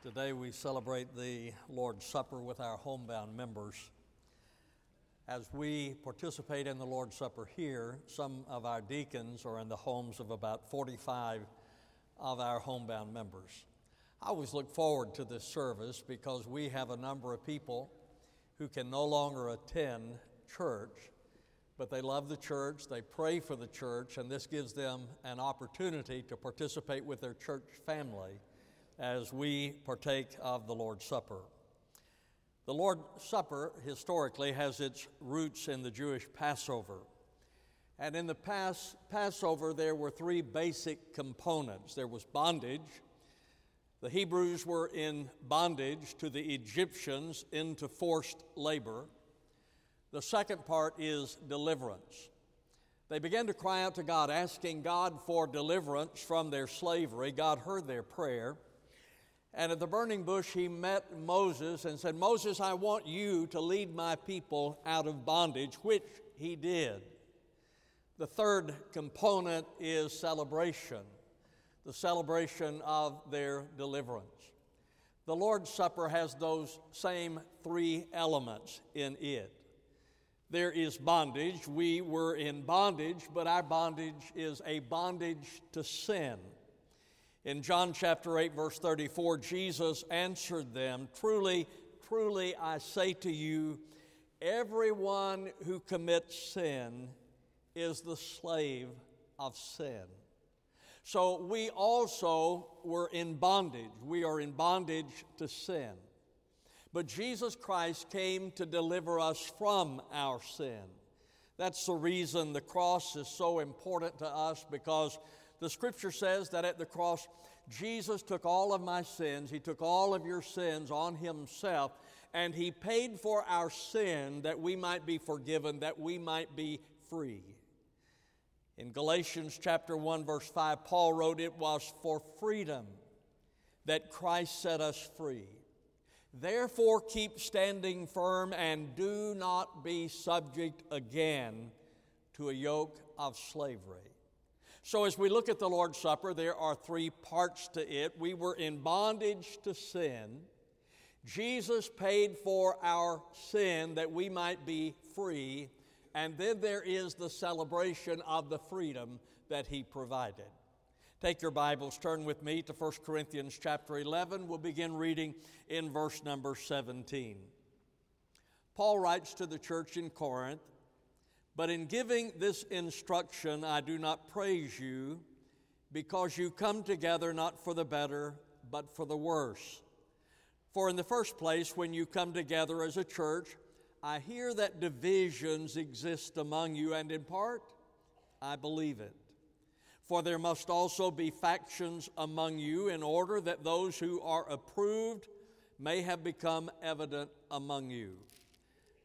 Today we celebrate the Lord's Supper with our homebound members. As we participate in the Lord's Supper here, some of our deacons are in the homes of about 45 of our homebound members. I always look forward to this service because we have a number of people who can no longer attend church, but they love the church, they pray for the church, and this gives them an opportunity to participate with their church family as we partake of the Lord's Supper. The Lord's Supper historically has its roots in the Jewish Passover. And in the past, Passover, there were three basic components there was bondage. The Hebrews were in bondage to the Egyptians into forced labor. The second part is deliverance. They began to cry out to God, asking God for deliverance from their slavery. God heard their prayer. And at the burning bush, he met Moses and said, Moses, I want you to lead my people out of bondage, which he did. The third component is celebration, the celebration of their deliverance. The Lord's Supper has those same three elements in it. There is bondage. We were in bondage, but our bondage is a bondage to sin. In John chapter 8, verse 34, Jesus answered them Truly, truly, I say to you, everyone who commits sin is the slave of sin. So we also were in bondage. We are in bondage to sin. But Jesus Christ came to deliver us from our sin. That's the reason the cross is so important to us because the scripture says that at the cross, Jesus took all of my sins, He took all of your sins on Himself, and He paid for our sin that we might be forgiven, that we might be free. In Galatians chapter 1 verse 5 Paul wrote it was for freedom that Christ set us free. Therefore keep standing firm and do not be subject again to a yoke of slavery. So, as we look at the Lord's Supper, there are three parts to it. We were in bondage to sin. Jesus paid for our sin that we might be free. And then there is the celebration of the freedom that He provided. Take your Bibles, turn with me to 1 Corinthians chapter 11. We'll begin reading in verse number 17. Paul writes to the church in Corinth but in giving this instruction, I do not praise you because you come together not for the better, but for the worse. For in the first place, when you come together as a church, I hear that divisions exist among you, and in part, I believe it. For there must also be factions among you, in order that those who are approved may have become evident among you.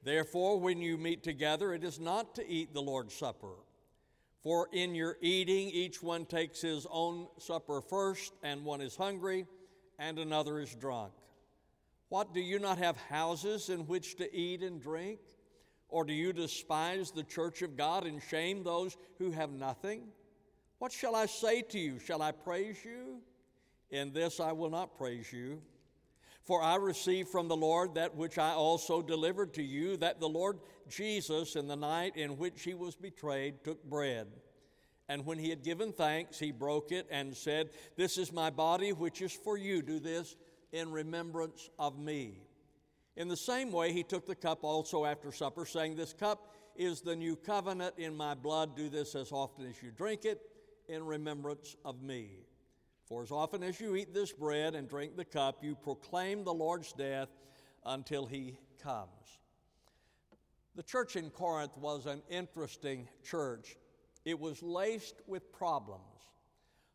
Therefore, when you meet together, it is not to eat the Lord's Supper. For in your eating, each one takes his own supper first, and one is hungry, and another is drunk. What, do you not have houses in which to eat and drink? Or do you despise the church of God and shame those who have nothing? What shall I say to you? Shall I praise you? In this I will not praise you. For I received from the Lord that which I also delivered to you, that the Lord Jesus, in the night in which he was betrayed, took bread. And when he had given thanks, he broke it and said, This is my body, which is for you. Do this in remembrance of me. In the same way, he took the cup also after supper, saying, This cup is the new covenant in my blood. Do this as often as you drink it in remembrance of me. For as often as you eat this bread and drink the cup, you proclaim the Lord's death until he comes. The church in Corinth was an interesting church. It was laced with problems.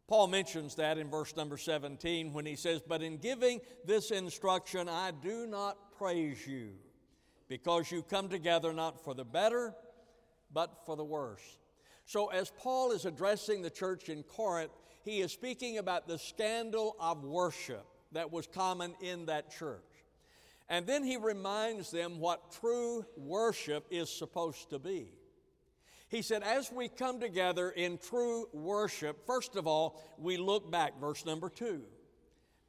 Paul mentions that in verse number 17 when he says, But in giving this instruction, I do not praise you, because you come together not for the better, but for the worse. So, as Paul is addressing the church in Corinth, he is speaking about the scandal of worship that was common in that church. And then he reminds them what true worship is supposed to be. He said, as we come together in true worship, first of all, we look back, verse number two.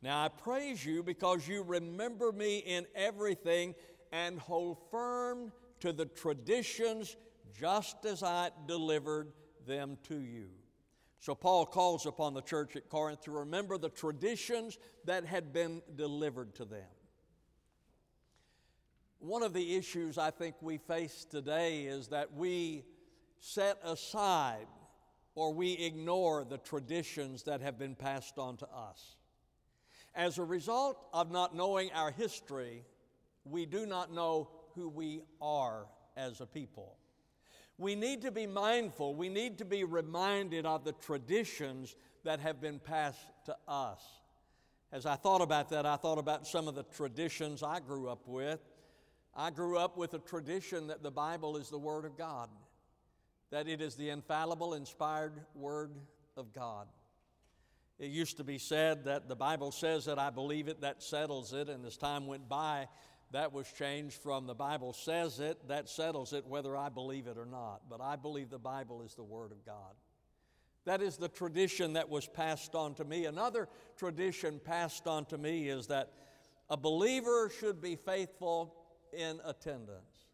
Now I praise you because you remember me in everything and hold firm to the traditions just as I delivered them to you. So Paul calls upon the church at Corinth to remember the traditions that had been delivered to them. One of the issues I think we face today is that we set aside or we ignore the traditions that have been passed on to us. As a result of not knowing our history, we do not know who we are as a people. We need to be mindful, we need to be reminded of the traditions that have been passed to us. As I thought about that, I thought about some of the traditions I grew up with. I grew up with a tradition that the Bible is the Word of God, that it is the infallible, inspired Word of God. It used to be said that the Bible says that I believe it, that settles it, and as time went by, that was changed from the Bible says it, that settles it whether I believe it or not. But I believe the Bible is the Word of God. That is the tradition that was passed on to me. Another tradition passed on to me is that a believer should be faithful in attendance,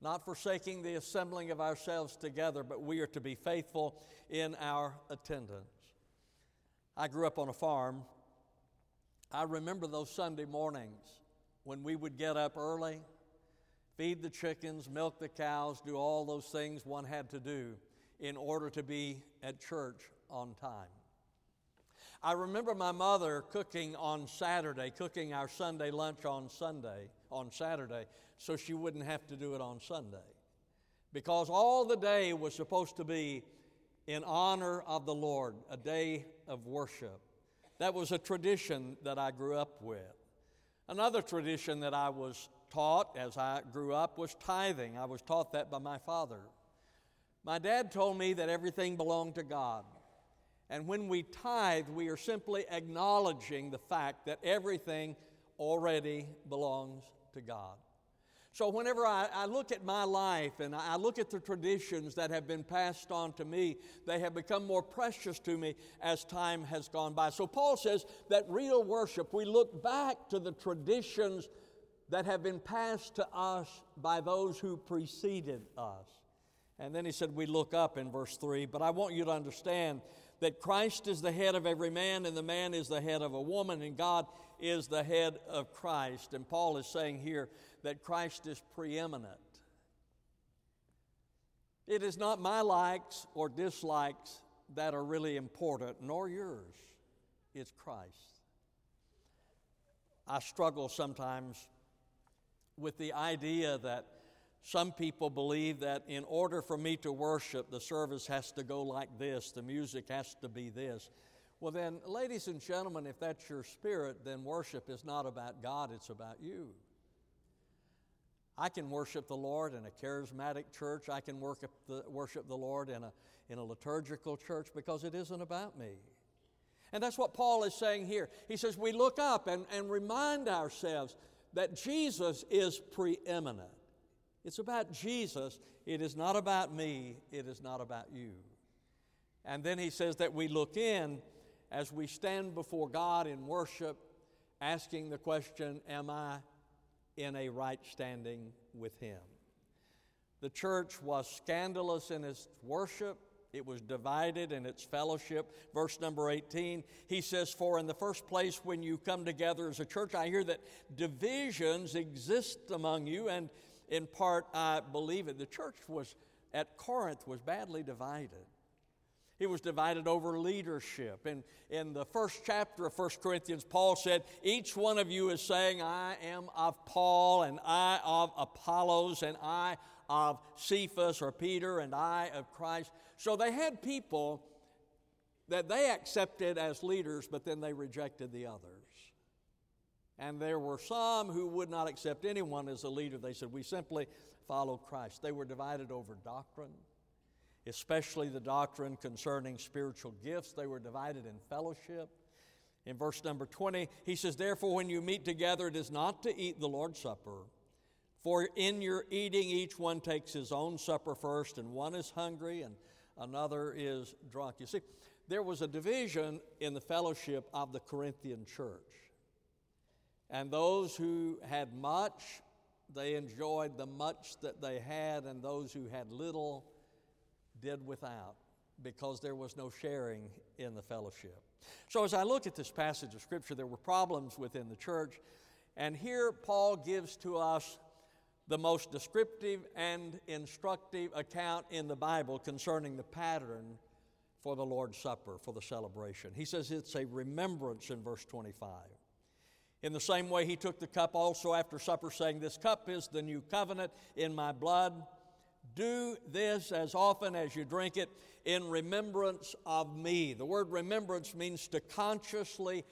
not forsaking the assembling of ourselves together, but we are to be faithful in our attendance. I grew up on a farm. I remember those Sunday mornings when we would get up early, feed the chickens, milk the cows, do all those things one had to do in order to be at church on time. I remember my mother cooking on Saturday, cooking our Sunday lunch on Sunday, on Saturday, so she wouldn't have to do it on Sunday. Because all the day was supposed to be in honor of the Lord, a day of worship. That was a tradition that I grew up with. Another tradition that I was taught as I grew up was tithing. I was taught that by my father. My dad told me that everything belonged to God. And when we tithe, we are simply acknowledging the fact that everything already belongs to God. So, whenever I, I, look at my life and I look at the traditions that have been passed on to me, they have become more precious to me as time has gone by. So, Paul says that real worship, we look back to the traditions that have been passed to us by those who preceded us. And then he said, We look up in verse 3. But I want you to understand that Christ is the head of every man, and the man is the head of a woman, and God is the head of Christ. And Paul is saying here that Christ is preeminent. It is not my likes or dislikes that are really important, nor yours. It's Christ. I struggle sometimes with the idea that some people believe that in order for me to worship, the service has to go like this, the music has to be this. Well, then, ladies and gentlemen, if that's your spirit, then worship is not about God, it's about you. I can worship the Lord in a charismatic church. I can worship the, worship the Lord in a, in a liturgical church because it isn't about me. And that's what Paul is saying here. He says, We look up and, and remind ourselves that Jesus is preeminent. It's about Jesus. It is not about me. It is not about you. And then he says that we look in as we stand before God in worship, asking the question, Am I in a right standing with Him. The church was scandalous in its worship. It was divided in its fellowship. Verse number 18, he says, For in the first place, when you come together as a church, I hear that divisions exist among you, and in part I believe it. The church was at Corinth was badly divided. He was divided over leadership. And in the first chapter of 1 Corinthians, Paul said, Each one of you is saying, I am of Paul, and I of Apollos, and I of Cephas or Peter, and I of Christ. So they had people that they accepted as leaders, but then they rejected the others. And there were some who would not accept anyone as a leader. They said, We simply follow Christ. They were divided over doctrine especially the doctrine concerning spiritual gifts. They were divided in fellowship. In verse number 20, he says, Therefore, when you meet together, it is not to eat the Lord's Supper. For in your eating, each one takes his own supper first, and one is hungry and another is drunk. You see, there was a division in the fellowship of the Corinthian church. And those who had much, they enjoyed the much that they had, and those who had little did without because there was no sharing in the fellowship. So, as I look at this passage of Scripture, there were problems within the church, and here Paul gives to us the most descriptive and instructive account in the Bible concerning the pattern for the Lord's Supper, for the celebration. He says it's a remembrance in verse 25. In the same way, he took the cup also after supper, saying, This cup is the new covenant in my blood. Do this as often as you drink it in remembrance of me. The word remembrance means to consciously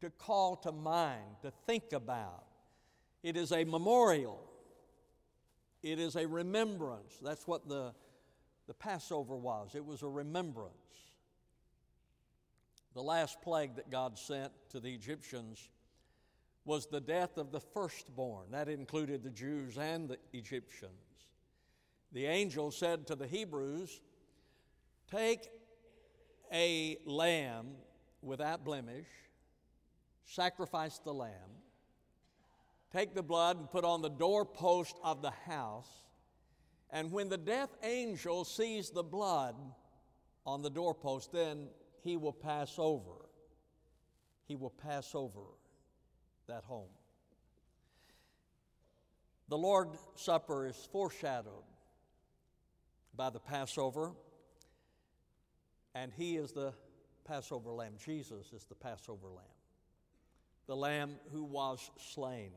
to call to mind, to think about. It is a memorial. It is a remembrance. That's what the, the Passover was. It was a remembrance. The last plague that God sent to the Egyptians was the death of the firstborn. That included the Jews and the Egyptians. The angel said to the Hebrews, Take a lamb without blemish, sacrifice the lamb, take the blood and put on the doorpost of the house, and when the death angel sees the blood on the doorpost, then he will pass over. He will pass over that home. The Lord's Supper is foreshadowed by the Passover, and He is the Passover lamb. Jesus is the Passover lamb, the lamb who was slain.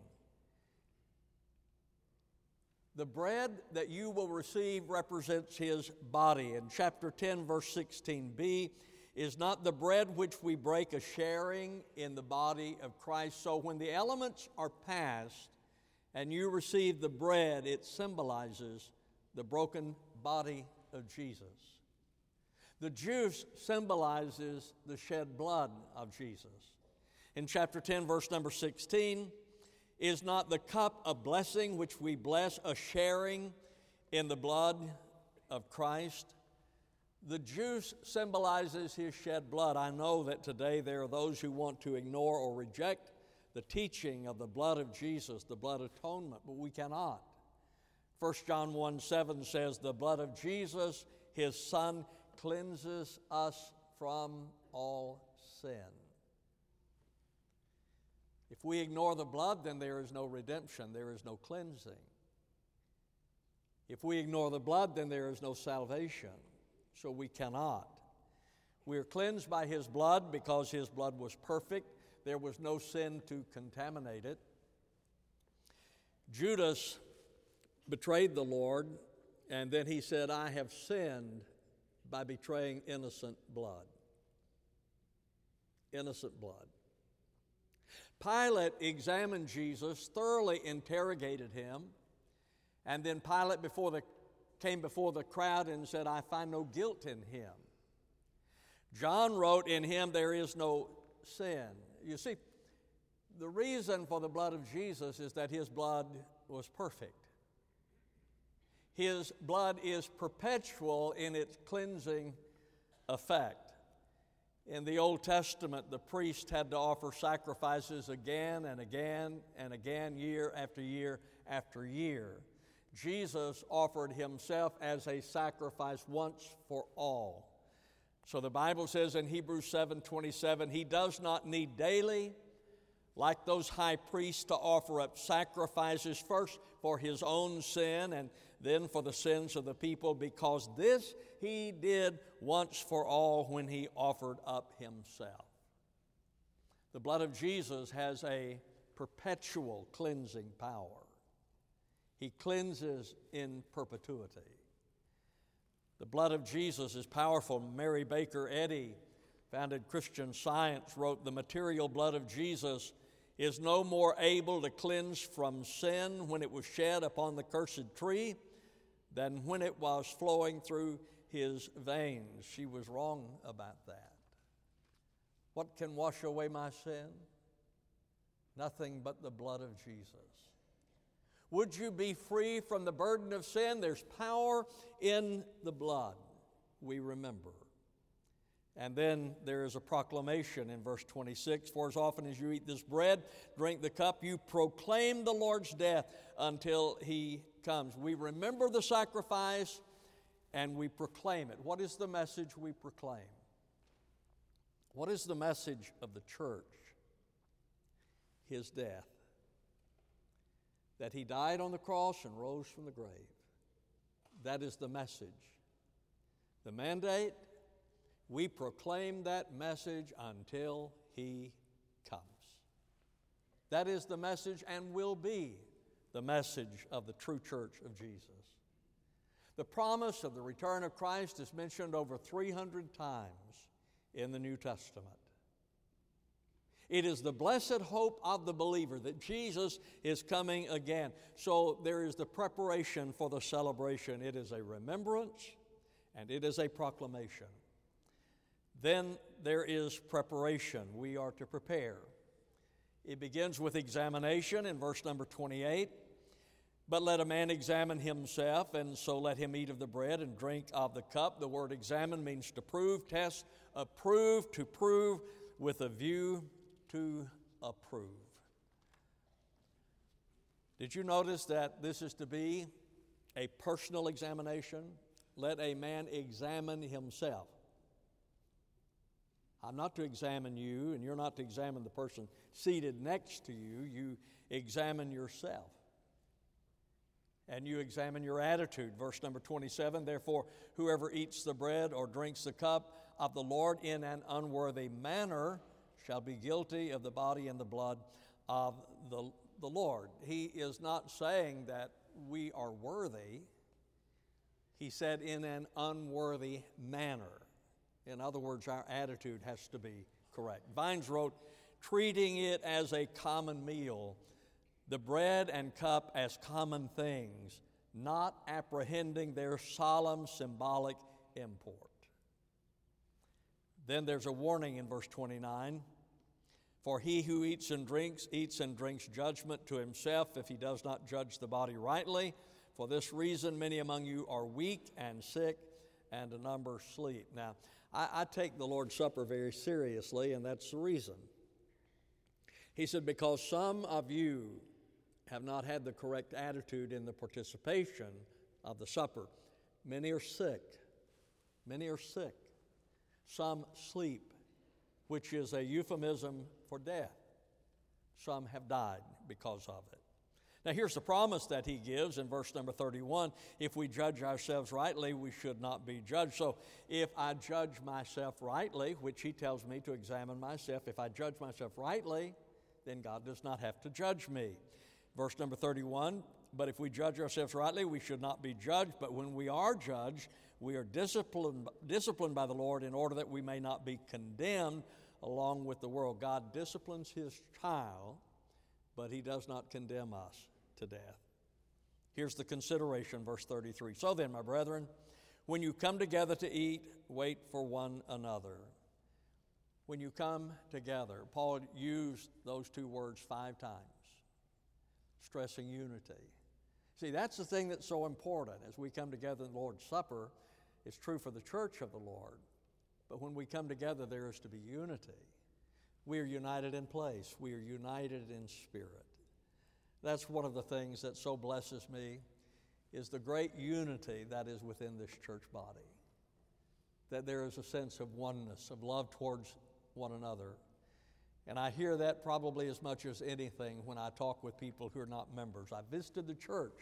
The bread that you will receive represents his body. In chapter 10, verse 16b, is not the bread which we break a sharing in the body of Christ. So when the elements are passed and you receive the bread, it symbolizes the broken body of Jesus. The juice symbolizes the shed blood of Jesus. In chapter 10, verse number 16, is not the cup of blessing which we bless a sharing in the blood of Christ? The juice symbolizes his shed blood. I know that today there are those who want to ignore or reject the teaching of the blood of Jesus, the blood atonement, but we cannot. 1 John 1 7 says, The blood of Jesus, his Son, cleanses us from all sin. If we ignore the blood, then there is no redemption, there is no cleansing. If we ignore the blood, then there is no salvation so we cannot. We are cleansed by His blood because His blood was perfect. There was no sin to contaminate it. Judas betrayed the Lord, and then he said, I have sinned by betraying innocent blood. Innocent blood. Pilate examined Jesus, thoroughly interrogated him, and then Pilate, before the came before the crowd and said, I find no guilt in him. John wrote, In him there is no sin. You see, the reason for the blood of Jesus is that his blood was perfect. His blood is perpetual in its cleansing effect. In the Old Testament, the priest had to offer sacrifices again and again and again, year after year after year. Jesus offered himself as a sacrifice once for all. So the Bible says in Hebrews 7 27, he does not need daily, like those high priests, to offer up sacrifices first for his own sin and then for the sins of the people, because this he did once for all when he offered up himself. The blood of Jesus has a perpetual cleansing power. He cleanses in perpetuity. The blood of Jesus is powerful. Mary Baker Eddy, founded Christian Science, wrote The material blood of Jesus is no more able to cleanse from sin when it was shed upon the cursed tree than when it was flowing through his veins. She was wrong about that. What can wash away my sin? Nothing but the blood of Jesus. Would you be free from the burden of sin? There's power in the blood, we remember. And then there is a proclamation in verse 26 For as often as you eat this bread, drink the cup, you proclaim the Lord's death until he comes. We remember the sacrifice and we proclaim it. What is the message we proclaim? What is the message of the church? His death. That he died on the cross and rose from the grave. That is the message. The mandate we proclaim that message until He comes. That is the message and will be the message of the true church of Jesus. The promise of the return of Christ is mentioned over 300 times in the New Testament. It is the blessed hope of the believer that Jesus is coming again. So there is the preparation for the celebration. It is a remembrance and it is a proclamation. Then there is preparation. We are to prepare. It begins with examination in verse number 28. But let a man examine himself, and so let him eat of the bread and drink of the cup. The word examine means to prove, test, approve, to prove with a view to approve. Did you notice that this is to be a personal examination? Let a man examine himself. I'm not to examine you, and you're not to examine the person seated next to you. You examine yourself. And you examine your attitude. Verse number 27 Therefore, whoever eats the bread or drinks the cup of the Lord in an unworthy manner shall be guilty of the body and the blood of the, the Lord. He is not saying that we are worthy, he said in an unworthy manner. In other words, our attitude has to be correct. Vines wrote, treating it as a common meal, the bread and cup as common things, not apprehending their solemn symbolic import. Then there's a warning in verse 29 For he who eats and drinks, eats and drinks judgment to himself if he does not judge the body rightly. For this reason, many among you are weak and sick, and a number sleep. Now, I, I take the Lord's Supper very seriously, and that's the reason. He said, Because some of you have not had the correct attitude in the participation of the supper. Many are sick. Many are sick. Some sleep, which is a euphemism for death. Some have died because of it. Now, here's the promise that he gives in verse number 31 if we judge ourselves rightly, we should not be judged. So, if I judge myself rightly, which he tells me to examine myself, if I judge myself rightly, then God does not have to judge me. Verse number 31 But if we judge ourselves rightly, we should not be judged. But when we are judged, we are disciplined, disciplined by the Lord in order that we may not be condemned along with the world. God disciplines his child but he does not condemn us to death. Here's the consideration, verse 33. So then, my brethren, when you come together to eat, wait for one another. When you come together, Paul used those two words five times, stressing unity. See, that's the thing that's so important as we come together in the Lord's Supper. It's true for the church of the Lord. But when we come together, there is to be unity. We are united in place, we are united in spirit. That's one of the things that so blesses me is the great unity that is within this church body. That there is a sense of oneness, of love towards one another. And I hear that probably as much as anything when I talk with people who are not members. I visited the church,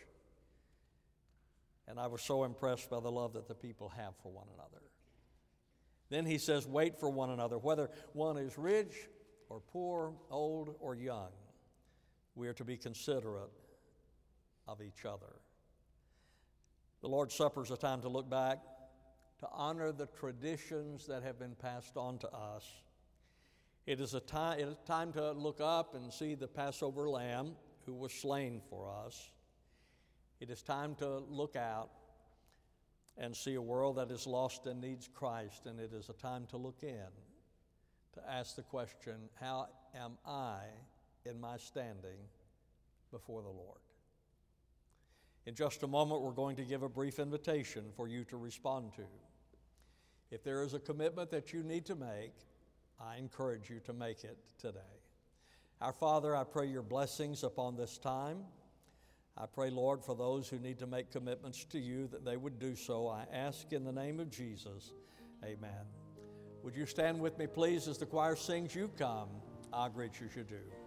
and I was so impressed by the love that the people have for one another. Then he says, Wait for one another, whether one is rich or poor, old or young. We are to be considerate of each other. The Lord's Supper is a time to look back, to honor the traditions that have been passed on to us. It is a time, it is time to look up and see the Passover lamb who was slain for us. It is time to look out and see a world that is lost and needs Christ, and it is a time to look in to ask the question how am I in my standing before the Lord? In just a moment, we're going to give a brief invitation for you to respond to. If there is a commitment that you need to make, I encourage you to make it today. Our Father, I pray your blessings upon this time. I pray, Lord, for those who need to make commitments to you that they would do so. I ask in the name of Jesus. Amen. Would you stand with me, please, as the choir sings, You Come, I'll greet you you do.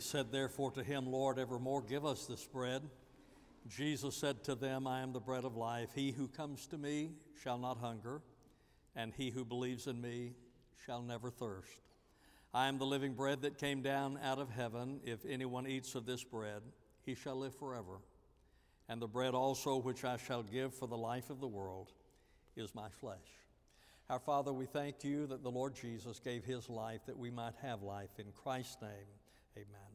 Said, therefore, to him, Lord, evermore give us this bread. Jesus said to them, I am the bread of life. He who comes to me shall not hunger, and he who believes in me shall never thirst. I am the living bread that came down out of heaven. If anyone eats of this bread, he shall live forever. And the bread also which I shall give for the life of the world is my flesh. Our Father, we thank you that the Lord Jesus gave his life that we might have life. In Christ's name, Amen.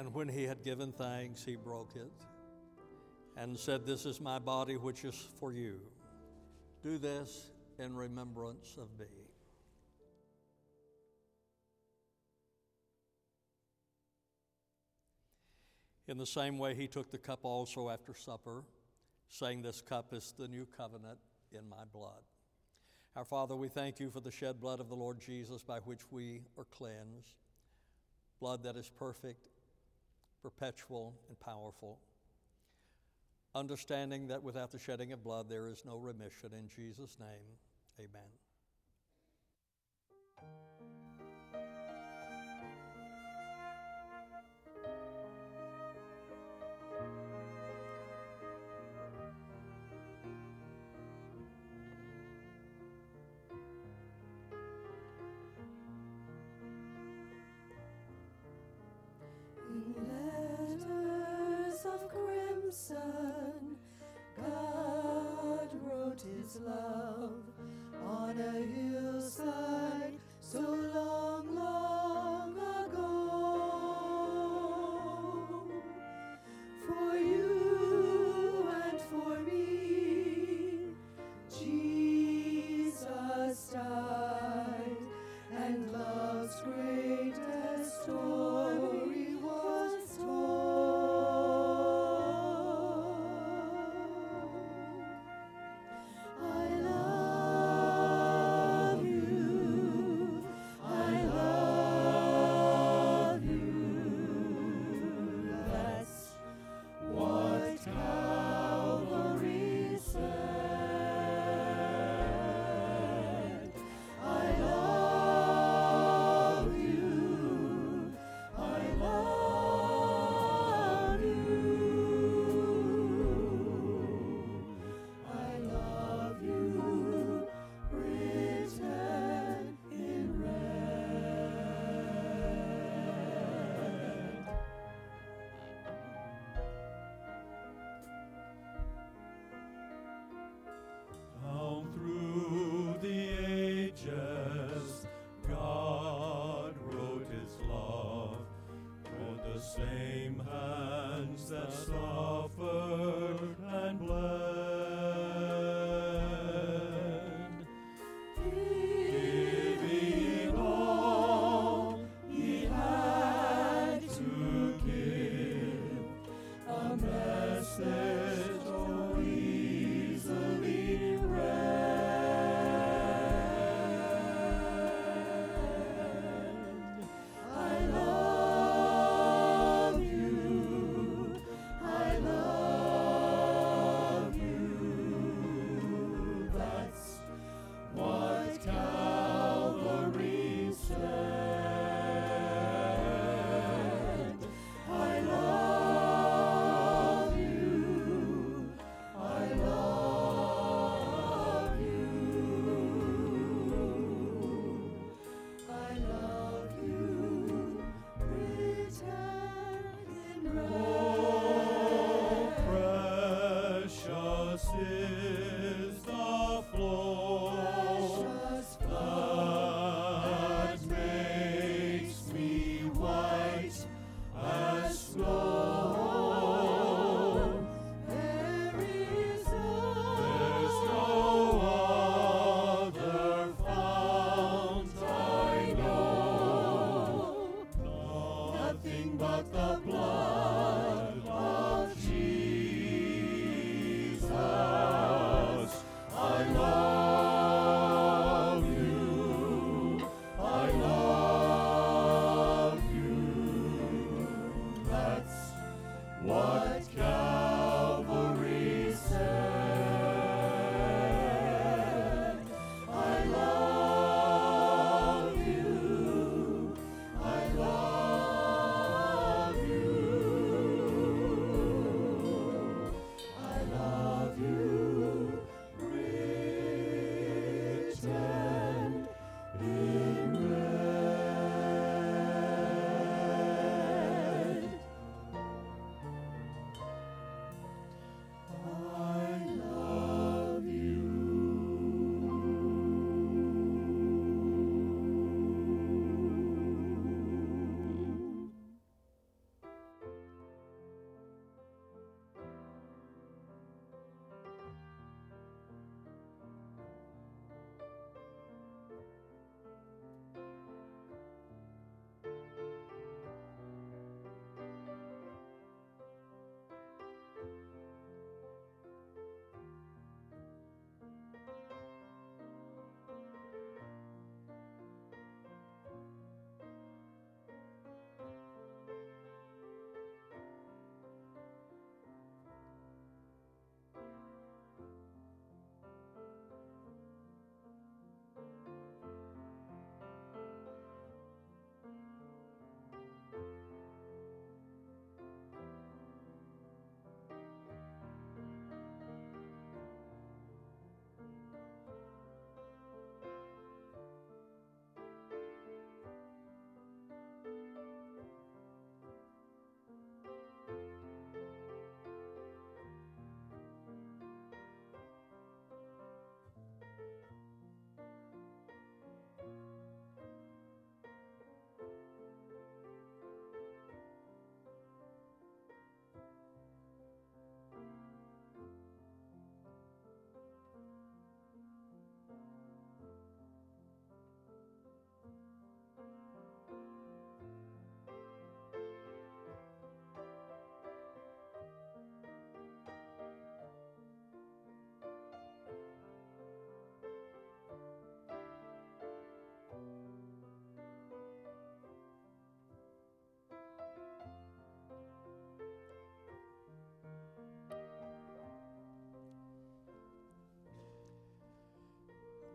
And when he had given thanks, he broke it and said, This is my body, which is for you. Do this in remembrance of me. In the same way, he took the cup also after supper, saying, This cup is the new covenant in my blood. Our Father, we thank you for the shed blood of the Lord Jesus by which we are cleansed, blood that is perfect, perpetual, and powerful. Understanding that without the shedding of blood there is no remission. In Jesus' name, amen.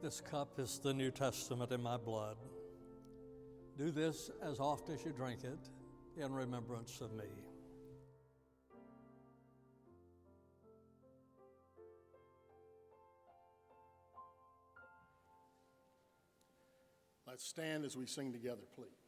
This cup is the New Testament in my blood. Do this as oft as you drink it in remembrance of me. Let's stand as we sing together, please.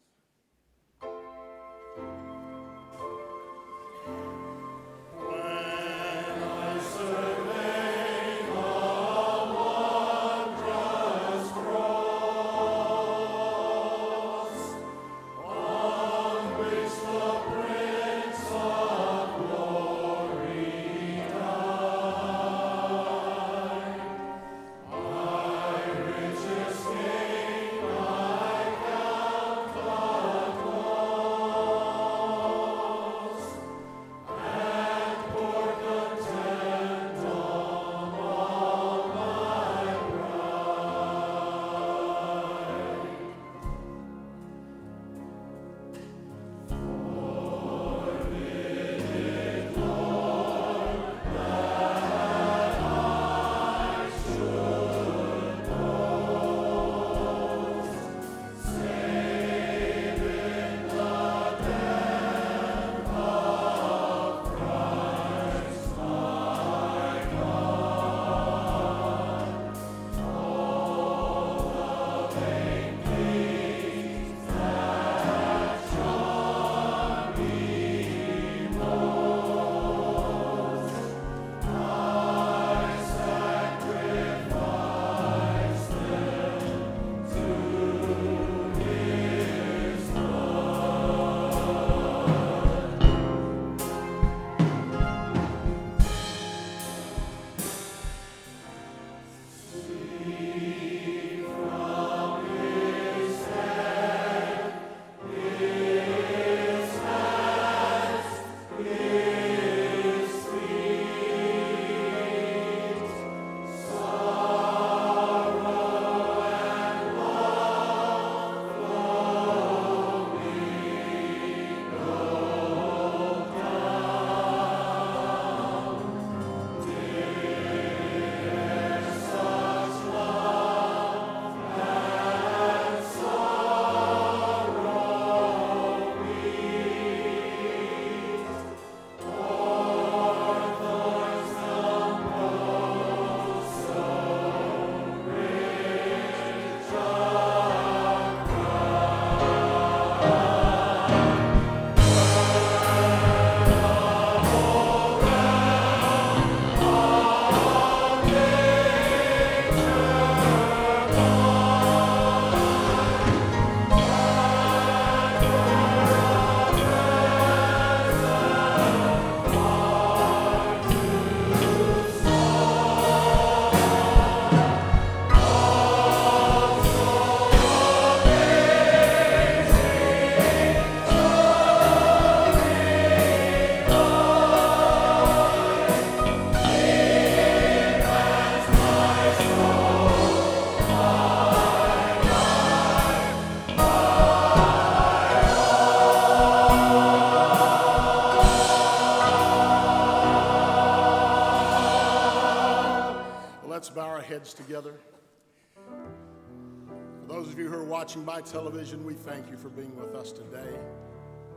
Television, we thank you for being with us today.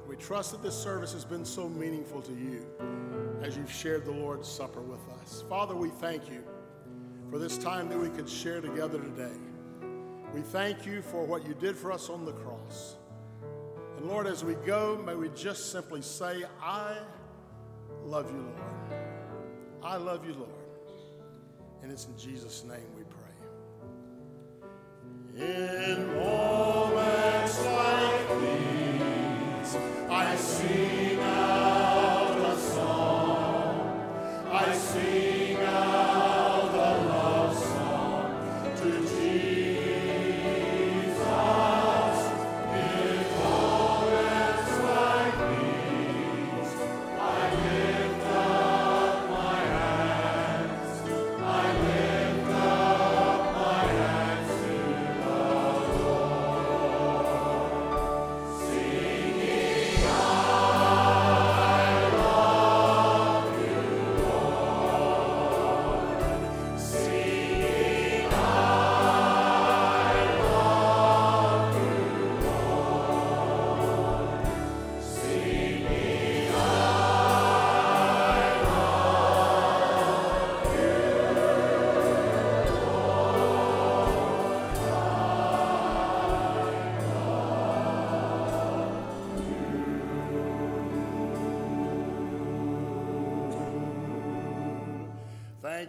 We trust that this service has been so meaningful to you as you've shared the Lord's Supper with us. Father, we thank you for this time that we could share together today. We thank you for what you did for us on the cross. And Lord, as we go, may we just simply say, I love you, Lord. I love you, Lord. And it's in Jesus' name we pray. In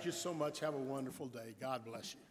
Thank you so much. Have a wonderful day. God bless you.